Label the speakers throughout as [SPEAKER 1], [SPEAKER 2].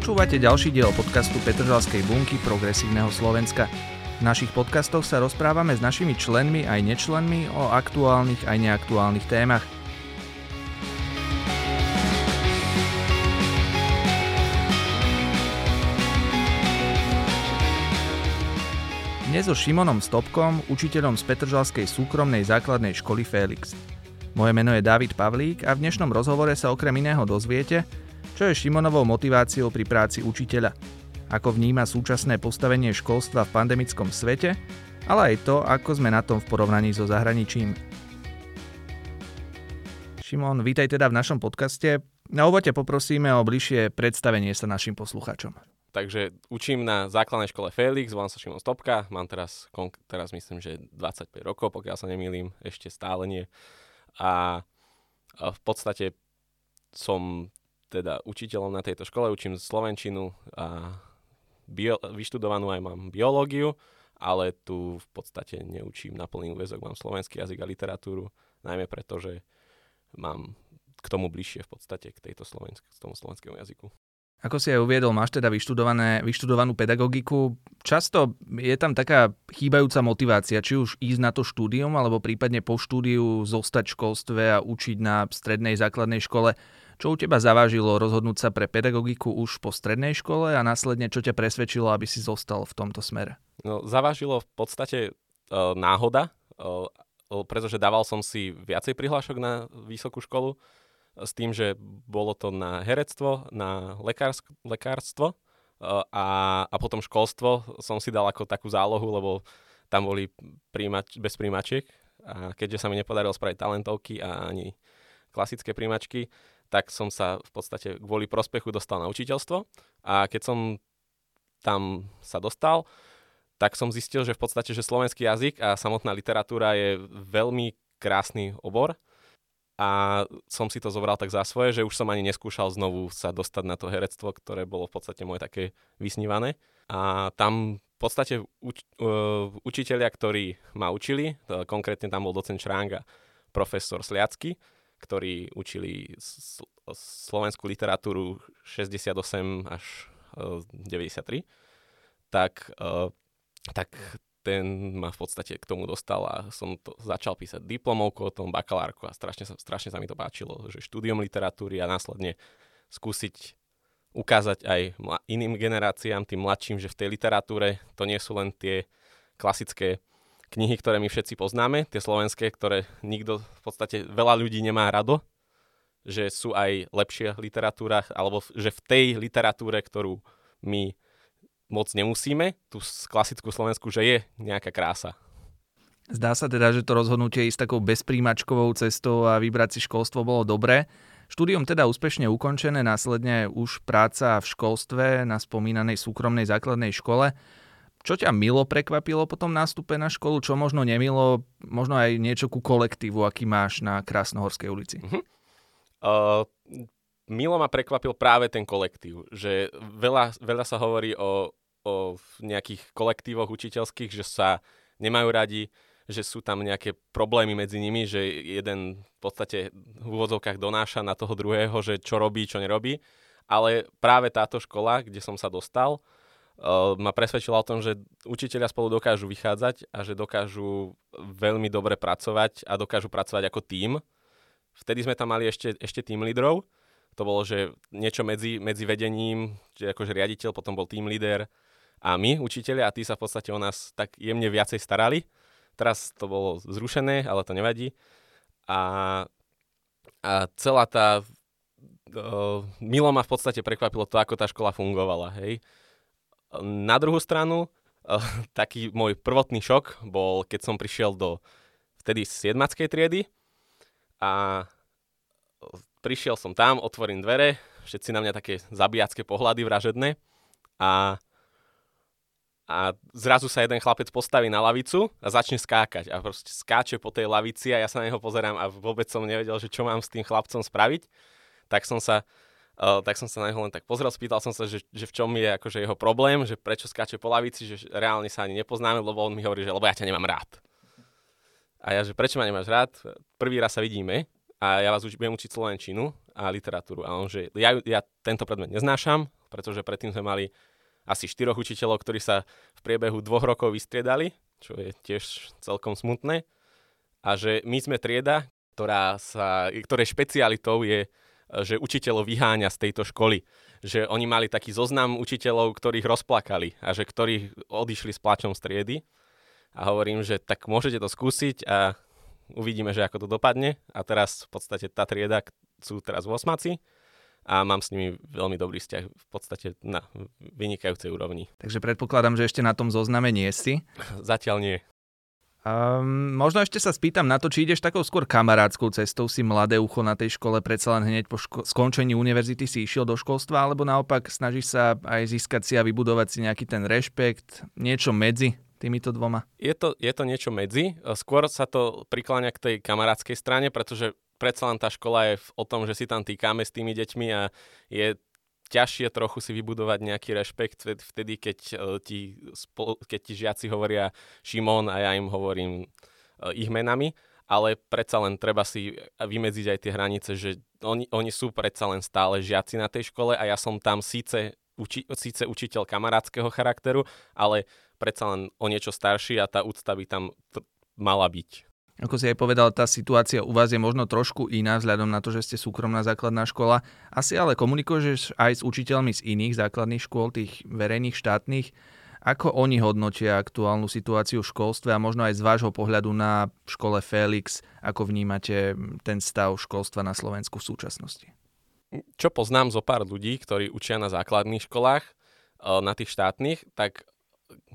[SPEAKER 1] Počúvate ďalší diel podcastu Petržalskej bunky Progresívneho Slovenska. V našich podcastoch sa rozprávame s našimi členmi aj nečlenmi o aktuálnych aj neaktuálnych témach. Dnes so Šimonom Stopkom, učiteľom z Petržalskej súkromnej základnej školy Felix. Moje meno je David Pavlík a v dnešnom rozhovore sa okrem iného dozviete, čo je Šimonovou motiváciou pri práci učiteľa, ako vníma súčasné postavenie školstva v pandemickom svete, ale aj to, ako sme na tom v porovnaní so zahraničím. Šimon, vítaj teda v našom podcaste. Na úvode poprosíme o bližšie predstavenie sa našim poslucháčom.
[SPEAKER 2] Takže učím na základnej škole Felix, volám sa Šimon Stopka, mám teraz, teraz myslím, že 25 rokov, pokiaľ sa nemýlim, ešte stále nie a, v podstate som teda učiteľom na tejto škole, učím slovenčinu a bio, vyštudovanú aj mám biológiu, ale tu v podstate neučím na plný úvezok, mám slovenský jazyk a literatúru, najmä preto, že mám k tomu bližšie v podstate k tejto slovensk- k tomu slovenskému jazyku.
[SPEAKER 1] Ako si aj uviedol, máš teda vyštudované, vyštudovanú pedagogiku. Často je tam taká chýbajúca motivácia, či už ísť na to štúdium, alebo prípadne po štúdiu zostať v školstve a učiť na strednej základnej škole. Čo u teba zavážilo rozhodnúť sa pre pedagogiku už po strednej škole a následne čo ťa presvedčilo, aby si zostal v tomto smere?
[SPEAKER 2] No, zavážilo v podstate e, náhoda, e, pretože dával som si viacej prihlášok na vysokú školu s tým, že bolo to na herectvo, na lekársk- lekárstvo uh, a, a potom školstvo som si dal ako takú zálohu, lebo tam boli príjmač, bez príjmačiek a keďže sa mi nepodarilo spraviť talentovky a ani klasické príjmačky, tak som sa v podstate kvôli prospechu dostal na učiteľstvo a keď som tam sa dostal, tak som zistil, že v podstate, že slovenský jazyk a samotná literatúra je veľmi krásny obor a som si to zobral tak za svoje, že už som ani neskúšal znovu sa dostať na to herectvo, ktoré bolo v podstate moje také vysnívané. A tam v podstate uč- uh, učiteľia, ktorí ma učili, to, konkrétne tam bol docent Šránga, profesor Sliacky, ktorí učili sl- slovenskú literatúru 68 až uh, 93, tak, uh, tak ten ma v podstate k tomu dostal a som to začal písať diplomovku o tom, bakalárku a strašne sa, strašne sa mi to páčilo, že štúdium literatúry a následne skúsiť ukázať aj iným generáciám, tým mladším, že v tej literatúre to nie sú len tie klasické knihy, ktoré my všetci poznáme, tie slovenské, ktoré nikto, v podstate veľa ľudí nemá rado, že sú aj lepšie literatúra, alebo že v tej literatúre, ktorú my moc nemusíme, tú klasickú Slovensku, že je nejaká krása.
[SPEAKER 1] Zdá sa teda, že to rozhodnutie ísť takou bezprímačkovou cestou a vybrať si školstvo bolo dobré. Štúdium teda úspešne ukončené, následne už práca v školstve na spomínanej súkromnej základnej škole. Čo ťa milo prekvapilo po tom nástupe na školu, čo možno nemilo, možno aj niečo ku kolektívu, aký máš na Krásnohorskej ulici? Uh-huh.
[SPEAKER 2] Uh, milo ma prekvapil práve ten kolektív, že veľa, veľa sa hovorí o, o nejakých kolektívoch učiteľských, že sa nemajú radi, že sú tam nejaké problémy medzi nimi, že jeden v podstate v úvodzovkách donáša na toho druhého, že čo robí, čo nerobí. Ale práve táto škola, kde som sa dostal, ma presvedčila o tom, že učiteľia spolu dokážu vychádzať a že dokážu veľmi dobre pracovať a dokážu pracovať ako tím. Vtedy sme tam mali ešte, ešte tým lídrov. To bolo, že niečo medzi, medzi vedením, že akože riaditeľ, potom bol tým líder, a my, učiteľi, a tí sa v podstate o nás tak jemne viacej starali. Teraz to bolo zrušené, ale to nevadí. A, a celá tá... Uh, milo ma v podstate prekvapilo to, ako tá škola fungovala. Hej. Na druhú stranu, uh, taký môj prvotný šok bol, keď som prišiel do vtedy 7. triedy a prišiel som tam, otvorím dvere, všetci na mňa také zabíjacké pohľady vražedné a a zrazu sa jeden chlapec postaví na lavicu a začne skákať a proste skáče po tej lavici a ja sa na neho pozerám a vôbec som nevedel, že čo mám s tým chlapcom spraviť. Tak som sa, uh, tak som sa na neho len tak pozrel, spýtal som sa, že, že v čom je akože jeho problém, že prečo skáče po lavici, že reálne sa ani nepoznáme, lebo on mi hovorí, že lebo ja ťa nemám rád. A ja, že prečo ma nemáš rád? Prvý raz sa vidíme a ja vás uč, budem učiť slovenčinu a literatúru. A on, že ja, ja tento predmet neznášam, pretože predtým sme mali asi štyroch učiteľov, ktorí sa v priebehu dvoch rokov vystriedali, čo je tiež celkom smutné. A že my sme trieda, ktorá sa, ktorej špecialitou je, že učiteľov vyháňa z tejto školy. Že oni mali taký zoznam učiteľov, ktorých rozplakali a že ktorých odišli s plačom z triedy. A hovorím, že tak môžete to skúsiť a uvidíme, že ako to dopadne. A teraz v podstate tá trieda sú teraz v osmaci a mám s nimi veľmi dobrý vzťah v podstate na vynikajúcej úrovni.
[SPEAKER 1] Takže predpokladám, že ešte na tom zozname nie si?
[SPEAKER 2] Zatiaľ nie.
[SPEAKER 1] Um, možno ešte sa spýtam na to, či ideš takou skôr kamarádskou cestou, si mladé ucho na tej škole, predsa len hneď po ško- skončení univerzity si išiel do školstva, alebo naopak snažíš sa aj získať si a vybudovať si nejaký ten rešpekt, niečo medzi týmito dvoma?
[SPEAKER 2] Je to, je to niečo medzi. Skôr sa to prikláňa k tej kamarádskej strane, pretože predsa len tá škola je o tom, že si tam týkame s tými deťmi a je ťažšie trochu si vybudovať nejaký rešpekt vtedy, keď e, ti, keď ti žiaci hovoria Šimon a ja im hovorím e, ich menami, ale predsa len treba si vymedziť aj tie hranice, že oni, oni sú predsa len stále žiaci na tej škole a ja som tam síce, uči, síce učiteľ kamarátskeho charakteru, ale predsa len o niečo starší a tá úcta by tam t- mala byť.
[SPEAKER 1] Ako si aj povedal, tá situácia u vás je možno trošku iná vzhľadom na to, že ste súkromná základná škola. Asi ale komunikuješ aj s učiteľmi z iných základných škôl, tých verejných, štátnych. Ako oni hodnotia aktuálnu situáciu v školstve a možno aj z vášho pohľadu na škole Felix, ako vnímate ten stav školstva na Slovensku v súčasnosti?
[SPEAKER 2] Čo poznám zo pár ľudí, ktorí učia na základných školách, eh, na tých štátnych, tak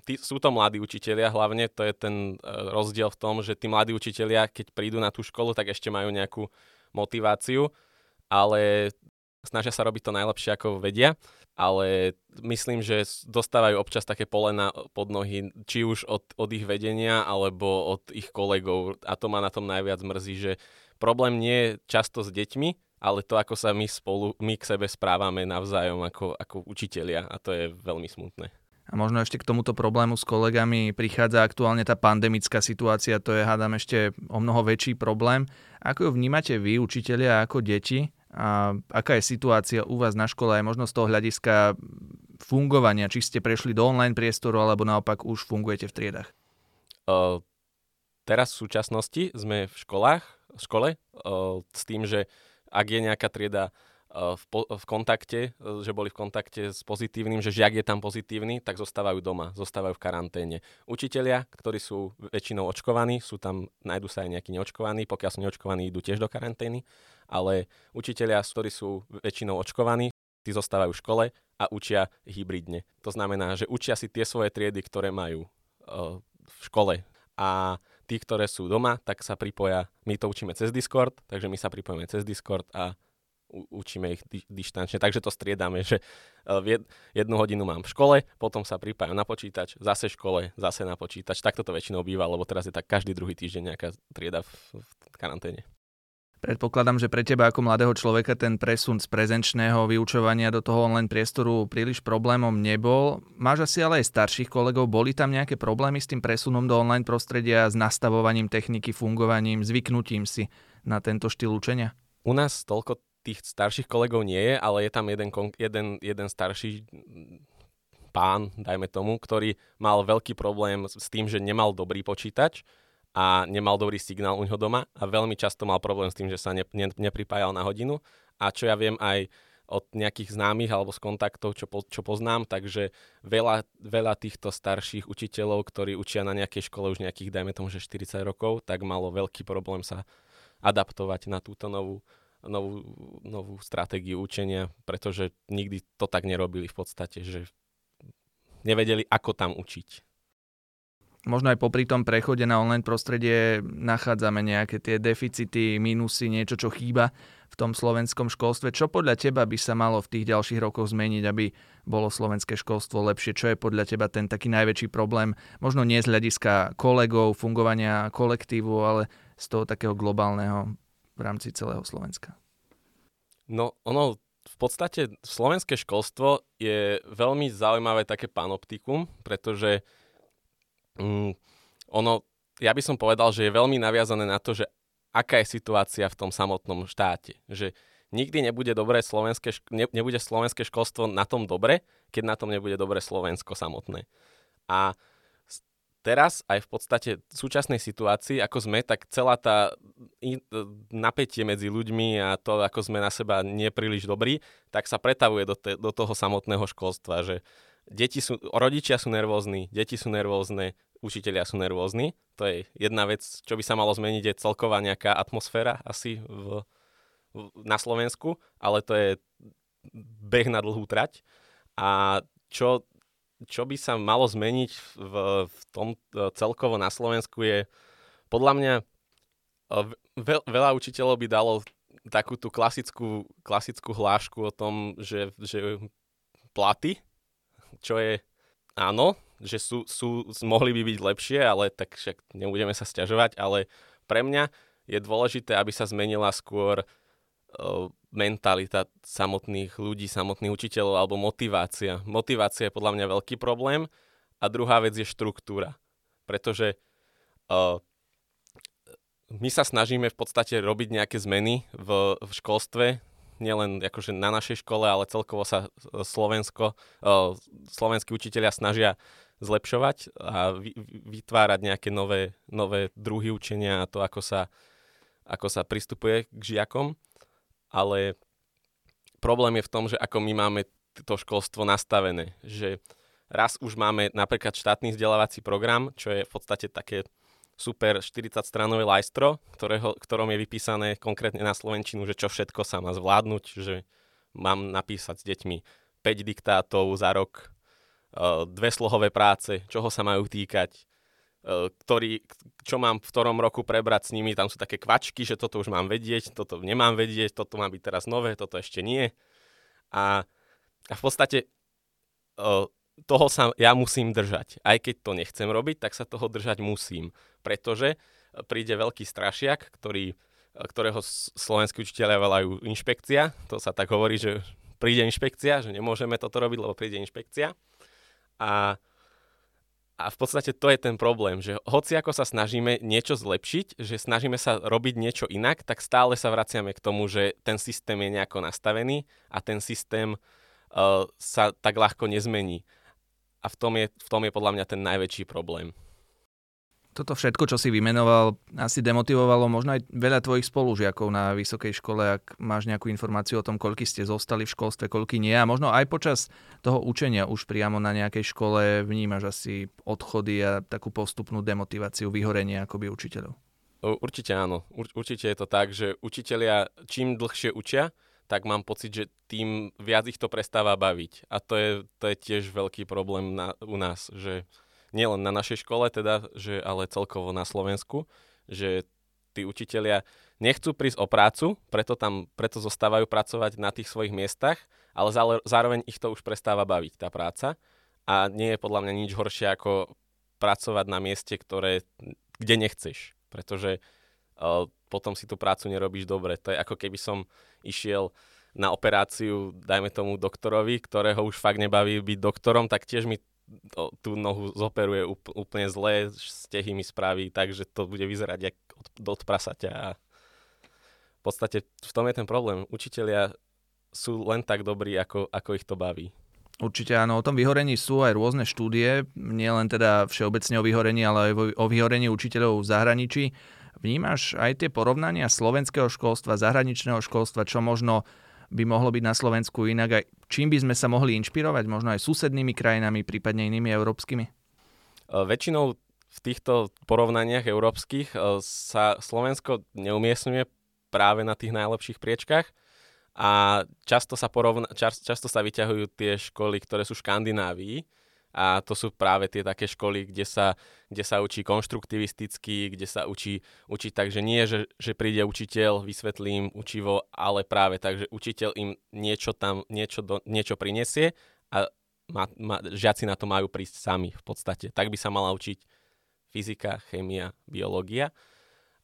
[SPEAKER 2] tí, sú to mladí učitelia hlavne, to je ten e, rozdiel v tom, že tí mladí učitelia, keď prídu na tú školu, tak ešte majú nejakú motiváciu, ale snažia sa robiť to najlepšie, ako vedia, ale myslím, že dostávajú občas také polena pod nohy, či už od, od ich vedenia, alebo od ich kolegov a to ma na tom najviac mrzí, že problém nie je často s deťmi, ale to, ako sa my spolu, my k sebe správame navzájom ako, ako učitelia a to je veľmi smutné.
[SPEAKER 1] A možno ešte k tomuto problému s kolegami prichádza aktuálne tá pandemická situácia, to je, hádam, ešte o mnoho väčší problém. Ako ju vnímate vy, učitelia, ako deti? A aká je situácia u vás na škole aj možno z toho hľadiska fungovania? Či ste prešli do online priestoru, alebo naopak už fungujete v triedach?
[SPEAKER 2] Uh, teraz v súčasnosti sme v školách, v škole uh, s tým, že ak je nejaká trieda v, po, v kontakte, že boli v kontakte s pozitívnym, že žiak je tam pozitívny, tak zostávajú doma, zostávajú v karanténe. Učitelia, ktorí sú väčšinou očkovaní, sú tam, nájdu sa aj nejakí neočkovaní, pokiaľ sú neočkovaní, idú tiež do karantény, ale učitelia, ktorí sú väčšinou očkovaní, tí zostávajú v škole a učia hybridne. To znamená, že učia si tie svoje triedy, ktoré majú uh, v škole a tí, ktoré sú doma, tak sa pripoja, my to učíme cez Discord, takže my sa pripojíme cez Discord a učíme ich di- dištančne, takže to striedame, že e, jednu hodinu mám v škole, potom sa pripájam na počítač, zase v škole, zase na počítač. Takto to väčšinou býva, lebo teraz je tak každý druhý týždeň nejaká trieda v, v karanténe.
[SPEAKER 1] Predpokladám, že pre teba ako mladého človeka ten presun z prezenčného vyučovania do toho online priestoru príliš problémom nebol. Máš asi ale aj starších kolegov, boli tam nejaké problémy s tým presunom do online prostredia, s nastavovaním techniky, fungovaním, zvyknutím si na tento štýl učenia?
[SPEAKER 2] U nás toľko tých starších kolegov nie je, ale je tam jeden, jeden, jeden starší pán, dajme tomu, ktorý mal veľký problém s tým, že nemal dobrý počítač a nemal dobrý signál u neho doma a veľmi často mal problém s tým, že sa ne, ne, nepripájal na hodinu. A čo ja viem aj od nejakých známych alebo z kontaktov, čo, po, čo poznám, takže veľa, veľa týchto starších učiteľov, ktorí učia na nejakej škole už nejakých, dajme tomu, že 40 rokov, tak malo veľký problém sa adaptovať na túto novú novú, novú stratégiu učenia, pretože nikdy to tak nerobili v podstate, že nevedeli, ako tam učiť.
[SPEAKER 1] Možno aj popri tom prechode na online prostredie nachádzame nejaké tie deficity, minusy, niečo, čo chýba v tom slovenskom školstve. Čo podľa teba by sa malo v tých ďalších rokoch zmeniť, aby bolo slovenské školstvo lepšie? Čo je podľa teba ten taký najväčší problém? Možno nie z hľadiska kolegov, fungovania kolektívu, ale z toho takého globálneho v rámci celého Slovenska?
[SPEAKER 2] No, ono v podstate slovenské školstvo je veľmi zaujímavé také panoptikum, pretože mm, ono, ja by som povedal, že je veľmi naviazané na to, že aká je situácia v tom samotnom štáte. Že nikdy nebude dobré slovenské, ne, nebude slovenské školstvo na tom dobre, keď na tom nebude dobre Slovensko samotné. A teraz aj v podstate v súčasnej situácii, ako sme, tak celá tá napätie medzi ľuďmi a to, ako sme na seba nepríliš dobrí, tak sa pretavuje do, te, do toho samotného školstva, že deti sú, rodičia sú nervózni, deti sú nervózne, učitelia sú nervózni. To je jedna vec, čo by sa malo zmeniť, je celková nejaká atmosféra asi v, v, na Slovensku, ale to je beh na dlhú trať. A čo čo by sa malo zmeniť v, v tom e, celkovo na Slovensku je podľa mňa e, ve, veľa učiteľov by dalo takú tú klasickú, klasickú hlášku o tom, že, že platy, čo je áno, že sú, sú, mohli by byť lepšie, ale tak však nebudeme sa stiažovať, ale pre mňa je dôležité, aby sa zmenila skôr mentalita samotných ľudí, samotných učiteľov alebo motivácia. Motivácia je podľa mňa veľký problém a druhá vec je štruktúra. Pretože uh, my sa snažíme v podstate robiť nejaké zmeny v, v školstve, nielen akože na našej škole, ale celkovo sa Slovensko, uh, slovenskí učiteľia snažia zlepšovať a vy, vytvárať nejaké nové, nové druhy učenia a to, ako sa, ako sa pristupuje k žiakom ale problém je v tom, že ako my máme to školstvo nastavené, že raz už máme napríklad štátny vzdelávací program, čo je v podstate také super 40-stranové lajstro, ktorého, ktorom je vypísané konkrétne na Slovenčinu, že čo všetko sa má zvládnuť, že mám napísať s deťmi 5 diktátov za rok, eh, dve slohové práce, čoho sa majú týkať, ktorý, čo mám v ktorom roku prebrať s nimi. Tam sú také kvačky, že toto už mám vedieť, toto nemám vedieť, toto má byť teraz nové, toto ešte nie. A, a v podstate uh, toho sa ja musím držať. Aj keď to nechcem robiť, tak sa toho držať musím. Pretože príde veľký strašiak, ktorý, ktorého slovenskí učiteľia volajú inšpekcia. To sa tak hovorí, že príde inšpekcia, že nemôžeme toto robiť, lebo príde inšpekcia. A a v podstate to je ten problém, že hoci ako sa snažíme niečo zlepšiť, že snažíme sa robiť niečo inak, tak stále sa vraciame k tomu, že ten systém je nejako nastavený a ten systém uh, sa tak ľahko nezmení. A v tom, je, v tom je podľa mňa ten najväčší problém
[SPEAKER 1] toto všetko, čo si vymenoval, asi demotivovalo možno aj veľa tvojich spolužiakov na vysokej škole, ak máš nejakú informáciu o tom, koľky ste zostali v školstve, koľky nie. A možno aj počas toho učenia už priamo na nejakej škole vnímaš asi odchody a takú postupnú demotiváciu, vyhorenie akoby učiteľov.
[SPEAKER 2] Určite áno. Určite je to tak, že učitelia čím dlhšie učia, tak mám pocit, že tým viac ich to prestáva baviť. A to je, to je tiež veľký problém na, u nás, že nielen na našej škole teda, že, ale celkovo na Slovensku, že tí učitelia nechcú prísť o prácu, preto tam preto zostávajú pracovať na tých svojich miestach, ale zároveň ich to už prestáva baviť, tá práca. A nie je podľa mňa nič horšie ako pracovať na mieste, ktoré, kde nechceš. Pretože uh, potom si tú prácu nerobíš dobre. To je ako keby som išiel na operáciu, dajme tomu doktorovi, ktorého už fakt nebaví byť doktorom, tak tiež mi tú nohu zoperuje úplne zle, stehy mi spraví tak, že to bude vyzerať jak od, od prasaťa a v podstate v tom je ten problém. Učitelia sú len tak dobrí, ako, ako ich to baví.
[SPEAKER 1] Určite áno, o tom vyhorení sú aj rôzne štúdie, nie len teda všeobecne o vyhorení, ale aj o vyhorení učiteľov v zahraničí. Vnímaš aj tie porovnania slovenského školstva, zahraničného školstva, čo možno by mohlo byť na Slovensku inak aj čím by sme sa mohli inšpirovať, možno aj susednými krajinami, prípadne inými európskymi?
[SPEAKER 2] Väčšinou v týchto porovnaniach európskych sa Slovensko neumiestňuje práve na tých najlepších priečkách a často sa, porovna- často sa vyťahujú tie školy, ktoré sú v Škandinávii, a to sú práve tie také školy, kde sa, kde sa učí konštruktivisticky, kde sa učí, učí tak, že nie, že, že príde učiteľ, vysvetlím učivo, ale práve tak, že učiteľ im niečo tam, niečo, do, niečo prinesie a ma, ma, žiaci na to majú prísť sami v podstate. Tak by sa mala učiť fyzika, chémia, biológia.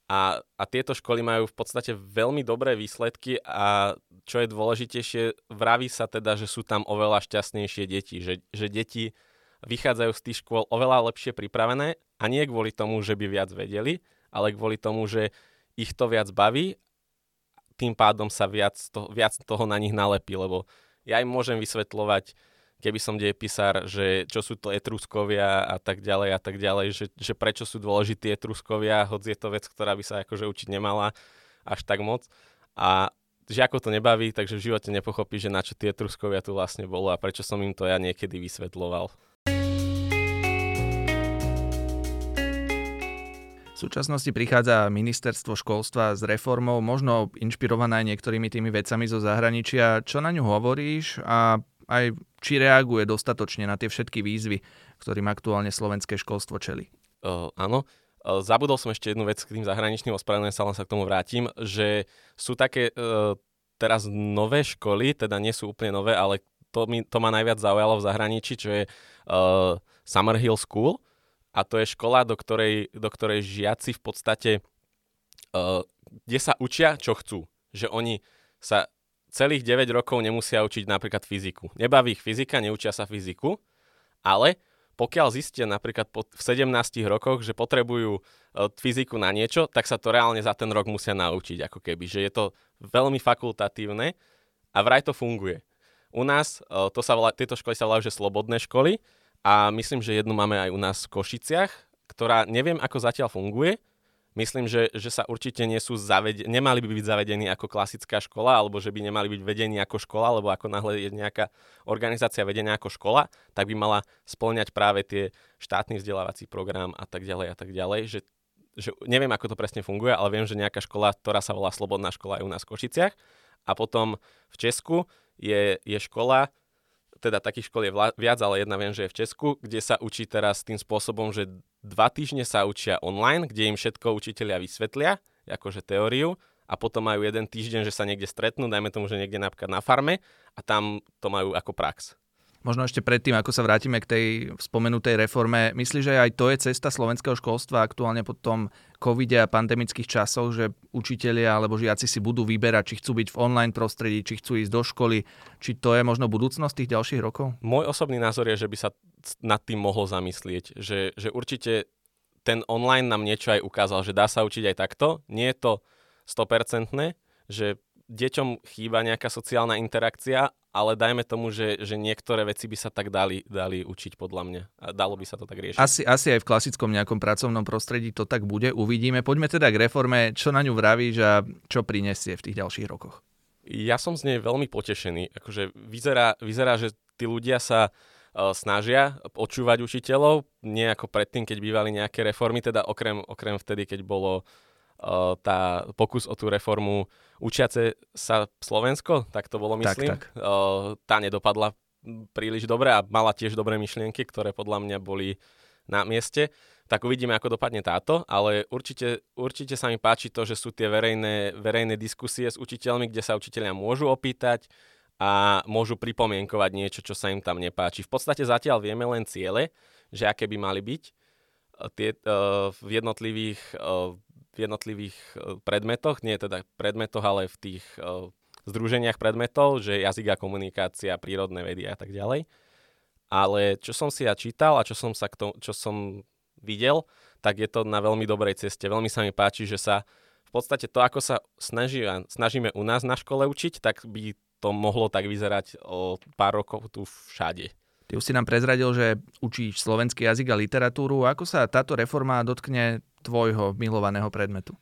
[SPEAKER 2] A, a tieto školy majú v podstate veľmi dobré výsledky a čo je dôležitejšie, vraví sa teda, že sú tam oveľa šťastnejšie deti, že, že deti vychádzajú z tých škôl oveľa lepšie pripravené a nie kvôli tomu, že by viac vedeli, ale kvôli tomu, že ich to viac baví, tým pádom sa viac, to, viac toho na nich nalepí, lebo ja im môžem vysvetľovať, keby som dejepisár, že čo sú to etruskovia a tak ďalej a tak ďalej, že, že prečo sú dôležití etruskovia, hoď je to vec, ktorá by sa akože učiť nemala až tak moc. A žiako to nebaví, takže v živote nepochopí, že na čo tie etruskovia tu vlastne bolo a prečo som im to ja niekedy vysvetloval.
[SPEAKER 1] V súčasnosti prichádza ministerstvo školstva s reformou, možno inšpirovaná aj niektorými tými vecami zo zahraničia. Čo na ňu hovoríš a aj či reaguje dostatočne na tie všetky výzvy, ktorým aktuálne slovenské školstvo čeli?
[SPEAKER 2] Uh, áno. Uh, zabudol som ešte jednu vec k tým zahraničným, ospravedlňujem sa, len sa k tomu vrátim, že sú také uh, teraz nové školy, teda nie sú úplne nové, ale to, mi, to ma najviac zaujalo v zahraničí, čo je uh, Summerhill School, a to je škola, do ktorej, do ktorej žiaci v podstate, uh, kde sa učia, čo chcú. Že oni sa celých 9 rokov nemusia učiť napríklad fyziku. Nebaví ich fyzika, neučia sa fyziku, ale pokiaľ zistia napríklad po, v 17 rokoch, že potrebujú uh, fyziku na niečo, tak sa to reálne za ten rok musia naučiť, ako keby. Že je to veľmi fakultatívne a vraj to funguje. U nás, uh, to sa volá, tieto školy sa volajú, že slobodné školy, a myslím, že jednu máme aj u nás v Košiciach, ktorá neviem, ako zatiaľ funguje. Myslím, že, že sa určite nie sú zavede- nemali by byť zavedení ako klasická škola, alebo že by nemali byť vedení ako škola, lebo ako náhle je nejaká organizácia vedenia ako škola, tak by mala splňať práve tie štátny vzdelávací program a tak ďalej a tak ďalej. Že, že neviem, ako to presne funguje, ale viem, že nejaká škola, ktorá sa volá Slobodná škola je u nás v Košiciach. A potom v Česku je, je škola, teda takých škôl je viac, ale jedna viem, že je v Česku, kde sa učí teraz tým spôsobom, že dva týždne sa učia online, kde im všetko učiteľia vysvetlia, akože teóriu, a potom majú jeden týždeň, že sa niekde stretnú, dajme tomu, že niekde napríklad na farme a tam to majú ako prax.
[SPEAKER 1] Možno ešte predtým, ako sa vrátime k tej spomenutej reforme, myslíš, že aj to je cesta slovenského školstva aktuálne po tom covide a pandemických časoch, že učitelia alebo žiaci si budú vyberať, či chcú byť v online prostredí, či chcú ísť do školy, či to je možno budúcnosť tých ďalších rokov?
[SPEAKER 2] Môj osobný názor je, že by sa nad tým mohol zamyslieť, že, že určite ten online nám niečo aj ukázal, že dá sa učiť aj takto. Nie je to 100%, že deťom chýba nejaká sociálna interakcia, ale dajme tomu, že, že niektoré veci by sa tak dali, dali učiť podľa mňa. A dalo by sa to tak riešiť.
[SPEAKER 1] Asi, asi aj v klasickom nejakom pracovnom prostredí to tak bude. Uvidíme. Poďme teda k reforme. Čo na ňu vravíš a čo prinesie v tých ďalších rokoch?
[SPEAKER 2] Ja som z nej veľmi potešený. Akože vyzerá, vyzerá že tí ľudia sa uh, snažia počúvať učiteľov, nie ako predtým, keď bývali nejaké reformy, teda okrem, okrem vtedy, keď bolo tá pokus o tú reformu učiace sa Slovensko, tak to bolo myslím. Tak, tak. Tá nedopadla príliš dobre a mala tiež dobré myšlienky, ktoré podľa mňa boli na mieste. Tak uvidíme, ako dopadne táto, ale určite, určite sa mi páči to, že sú tie verejné, verejné diskusie s učiteľmi, kde sa učiteľia môžu opýtať a môžu pripomienkovať niečo, čo sa im tam nepáči. V podstate zatiaľ vieme len ciele, že aké by mali byť tie, uh, v jednotlivých uh, v jednotlivých e, predmetoch, nie teda predmetoch, ale v tých uh, združeniach predmetov, že jazyk a komunikácia, prírodné vedy a tak ďalej. Ale čo som si ja čítal a čo som, sa k tomu, čo som videl, tak je to na veľmi dobrej ceste. Veľmi sa mi páči, že sa v podstate to, ako sa snaží, snažíme u nás na škole učiť, tak by to mohlo tak vyzerať o pár rokov tu všade.
[SPEAKER 1] Ty už si nám prezradil, že učíš slovenský jazyk a literatúru. Ako sa táto reforma dotkne tvojho milovaného predmetu?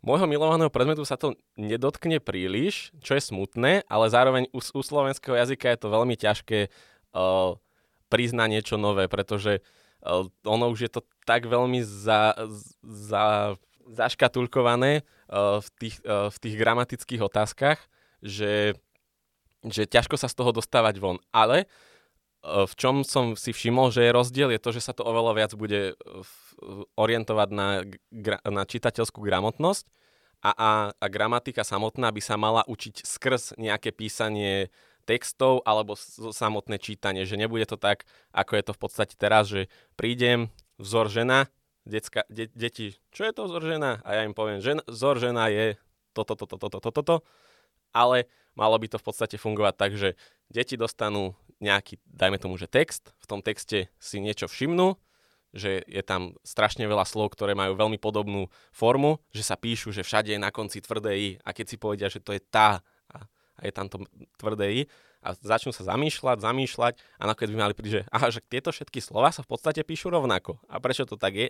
[SPEAKER 2] Môjho milovaného predmetu sa to nedotkne príliš, čo je smutné, ale zároveň u, u slovenského jazyka je to veľmi ťažké uh, priznať niečo nové, pretože uh, ono už je to tak veľmi za, za, zaškatulkované uh, v, tých, uh, v tých gramatických otázkach, že, že ťažko sa z toho dostávať von. Ale E, v čom som si všimol, že je rozdiel, je to, že sa to oveľa viac bude e, orientovať na, na čitateľskú gramotnosť a, a, a gramatika samotná by sa mala učiť skrz nejaké písanie textov alebo samotné čítanie, že nebude to tak, ako je to v podstate teraz, že prídem, vzor žena, decka, de, deti, čo je to vzor žena? A ja im poviem, že vzor žena je toto, toto, toto, toto, toto, ale malo by to v podstate fungovať tak, že deti dostanú nejaký, dajme tomu, že text, v tom texte si niečo všimnú, že je tam strašne veľa slov, ktoré majú veľmi podobnú formu, že sa píšu, že všade je na konci tvrdé i a keď si povedia, že to je tá a, a je tam to tvrdé i a začnú sa zamýšľať, zamýšľať a nakoniec by mali prísť, že aha, že tieto všetky slova sa v podstate píšu rovnako. A prečo to tak je?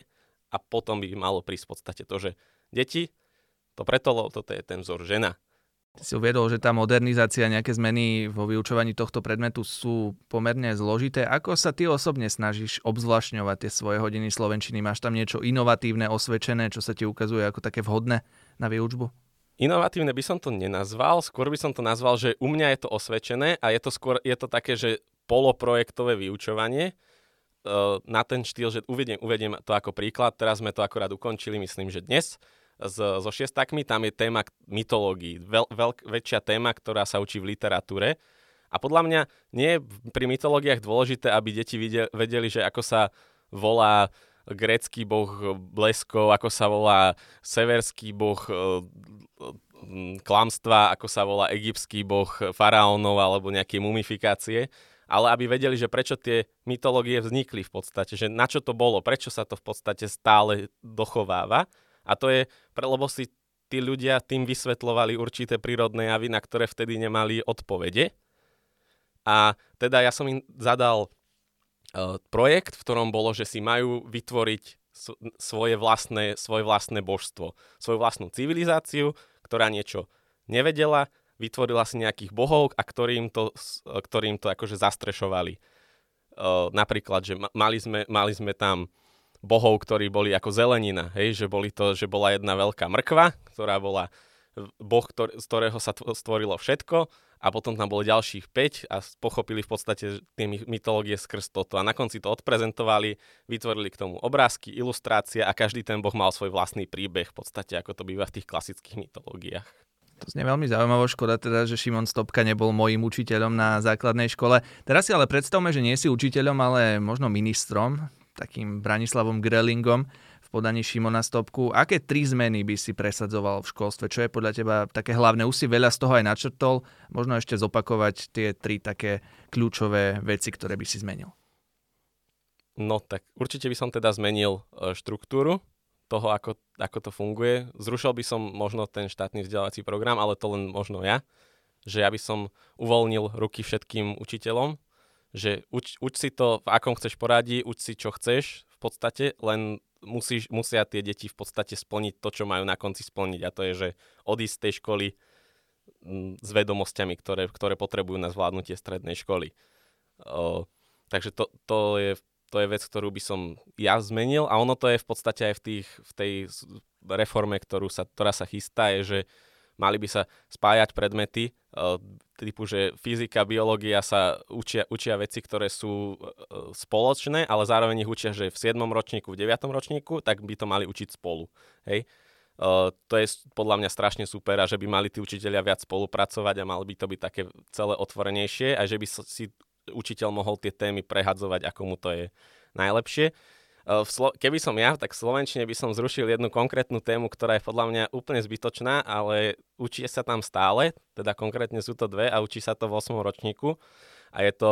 [SPEAKER 2] A potom by malo prísť v podstate to, že deti, to preto, toto je ten vzor žena
[SPEAKER 1] si uviedol, že tá modernizácia, nejaké zmeny vo vyučovaní tohto predmetu sú pomerne zložité. Ako sa ty osobne snažíš obzvlášňovať tie svoje hodiny slovenčiny? Máš tam niečo inovatívne, osvedčené, čo sa ti ukazuje ako také vhodné na výučbu?
[SPEAKER 2] Inovatívne by som to nenazval, skôr by som to nazval, že u mňa je to osvedčené a je to skôr je to také, že poloprojektové vyučovanie e, na ten štýl, že uvediem, uvediem to ako príklad, teraz sme to akorát ukončili, myslím, že dnes, s, so šiestakmi, tam je téma mytológií, veľ, veľk, väčšia téma, ktorá sa učí v literatúre. A podľa mňa nie je pri mytológiách dôležité, aby deti vedeli, že ako sa volá grécky boh bleskov, ako sa volá severský boh e, klamstva, ako sa volá egyptský boh faraónov alebo nejaké mumifikácie, ale aby vedeli, že prečo tie mytológie vznikli v podstate, že na čo to bolo, prečo sa to v podstate stále dochováva a to je, lebo si tí ľudia tým vysvetlovali určité prírodné javy, na ktoré vtedy nemali odpovede. A teda ja som im zadal uh, projekt, v ktorom bolo, že si majú vytvoriť svoje vlastné, svoje vlastné božstvo, svoju vlastnú civilizáciu, ktorá niečo nevedela, vytvorila si nejakých bohov a ktorým to, ktorým to akože zastrešovali. Uh, napríklad, že mali sme, mali sme tam bohov, ktorí boli ako zelenina, hej, že, boli to, že bola jedna veľká mrkva, ktorá bola boh, ktor- z ktorého sa stvorilo všetko a potom tam bolo ďalších 5 a pochopili v podstate tie mytológie skrz toto a na konci to odprezentovali, vytvorili k tomu obrázky, ilustrácie a každý ten boh mal svoj vlastný príbeh v podstate, ako to býva v tých klasických mytológiách.
[SPEAKER 1] To znie veľmi zaujímavo, škoda teda, že Šimon Stopka nebol mojím učiteľom na základnej škole. Teraz si ale predstavme, že nie si učiteľom, ale možno ministrom takým Branislavom Grelingom v podaní Šimona Stopku. Aké tri zmeny by si presadzoval v školstve? Čo je podľa teba také hlavné? Už si veľa z toho aj načrtol. Možno ešte zopakovať tie tri také kľúčové veci, ktoré by si zmenil.
[SPEAKER 2] No tak určite by som teda zmenil e, štruktúru toho, ako, ako to funguje. Zrušil by som možno ten štátny vzdelávací program, ale to len možno ja. Že ja by som uvoľnil ruky všetkým učiteľom, že uč, uč si to, v akom chceš poradí, uč si čo chceš v podstate, len musíš, musia tie deti v podstate splniť to, čo majú na konci splniť a to je, že odísť z tej školy s vedomosťami, ktoré, ktoré potrebujú na zvládnutie strednej školy. O, takže to, to, je, to je vec, ktorú by som ja zmenil a ono to je v podstate aj v, tých, v tej reforme, ktorú sa, ktorá sa chystá, je, že mali by sa spájať predmety typu, že fyzika, biológia sa učia, učia veci, ktoré sú spoločné, ale zároveň ich učia, že v 7. ročníku, v 9. ročníku, tak by to mali učiť spolu. Hej? To je podľa mňa strašne super a že by mali tí učiteľia viac spolupracovať a mal by to byť také celé otvorenejšie a že by si učiteľ mohol tie témy prehadzovať, ako mu to je najlepšie. Eh, Slo- keby som ja, tak v Slovenčine by som zrušil jednu konkrétnu tému, ktorá je podľa mňa úplne zbytočná, ale učí sa tam stále, teda konkrétne sú to dve a učí sa to v 8. ročníku a je to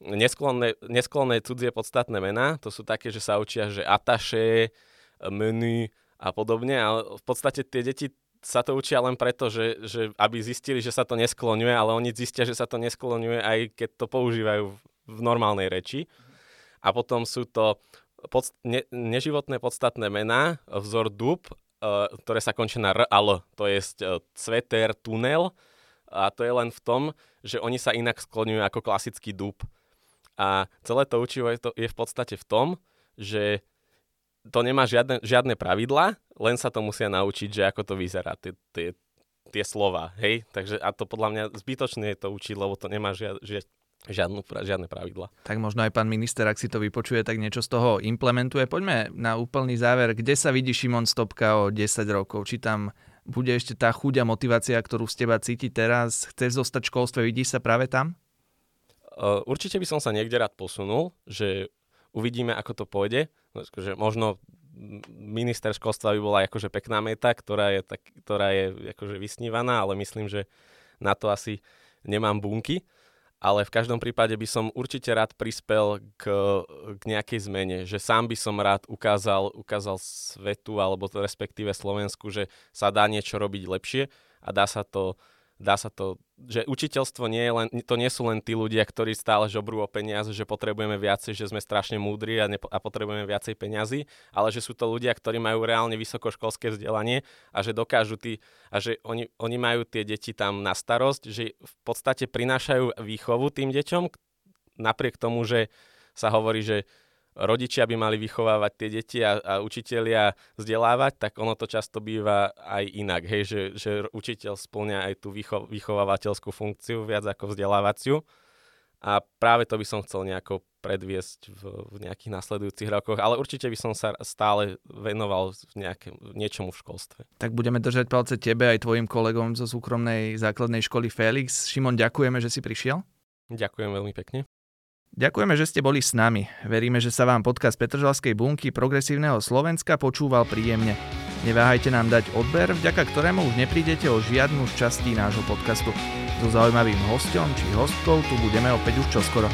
[SPEAKER 2] nesklonné, nesklonné cudzie podstatné mená, to sú také, že sa učia, že ataše, menu a podobne, ale v podstate tie deti sa to učia len preto, že, že aby zistili, že sa to neskloňuje, ale oni zistia, že sa to neskloňuje aj keď to používajú v normálnej reči. A potom sú to pod, ne, neživotné podstatné mená, vzor dub, uh, ktoré sa končia na R to je uh, cveter, tunel, a to je len v tom, že oni sa inak skloňujú ako klasický dub. A celé to učivo je, to, je v podstate v tom, že to nemá žiadne, žiadne pravidla, len sa to musia naučiť, že ako to vyzerá, tie, tie, tie slova, hej? Takže a to podľa mňa zbytočne je to učiť, lebo to nemá žiad, žiad, Žiadnu, žiadne pravidla.
[SPEAKER 1] Tak možno aj pán minister, ak si to vypočuje, tak niečo z toho implementuje. Poďme na úplný záver. Kde sa vidí Šimon Stopka o 10 rokov? Či tam bude ešte tá chuť a motivácia, ktorú z teba cíti teraz? Chceš zostať v školstve? Vidíš sa práve tam?
[SPEAKER 2] Uh, určite by som sa niekde rád posunul, že uvidíme, ako to pôjde. Že možno minister školstva by bola akože pekná meta, ktorá je, tak, ktorá je akože vysnívaná, ale myslím, že na to asi nemám bunky ale v každom prípade by som určite rád prispel k, k nejakej zmene, že sám by som rád ukázal, ukázal svetu alebo respektíve Slovensku, že sa dá niečo robiť lepšie a dá sa to dá sa to, že učiteľstvo nie je len, to nie sú len tí ľudia, ktorí stále žobrú o peniaze, že potrebujeme viacej, že sme strašne múdri a, nepo, a potrebujeme viacej peňazí, ale že sú to ľudia, ktorí majú reálne vysokoškolské vzdelanie a že dokážu tí, a že oni, oni majú tie deti tam na starosť, že v podstate prinášajú výchovu tým deťom, napriek tomu, že sa hovorí, že rodičia by mali vychovávať tie deti a, a učitelia vzdelávať, tak ono to často býva aj inak, hej, že, že učiteľ splňa aj tú vycho, vychovávateľskú funkciu viac ako vzdelávaciu. A práve to by som chcel nejako predviesť v, v nejakých nasledujúcich rokoch, ale určite by som sa stále venoval nejaké, niečomu v školstve.
[SPEAKER 1] Tak budeme držať palce tebe aj tvojim kolegom zo súkromnej základnej školy Felix. Šimon, ďakujeme, že si prišiel.
[SPEAKER 2] Ďakujem veľmi pekne.
[SPEAKER 1] Ďakujeme, že ste boli s nami. Veríme, že sa vám podcast Petržalskej bunky progresívneho Slovenska počúval príjemne. Neváhajte nám dať odber, vďaka ktorému už neprídete o žiadnu z častí nášho podcastu. So zaujímavým hostom či hostkou tu budeme opäť už čoskoro.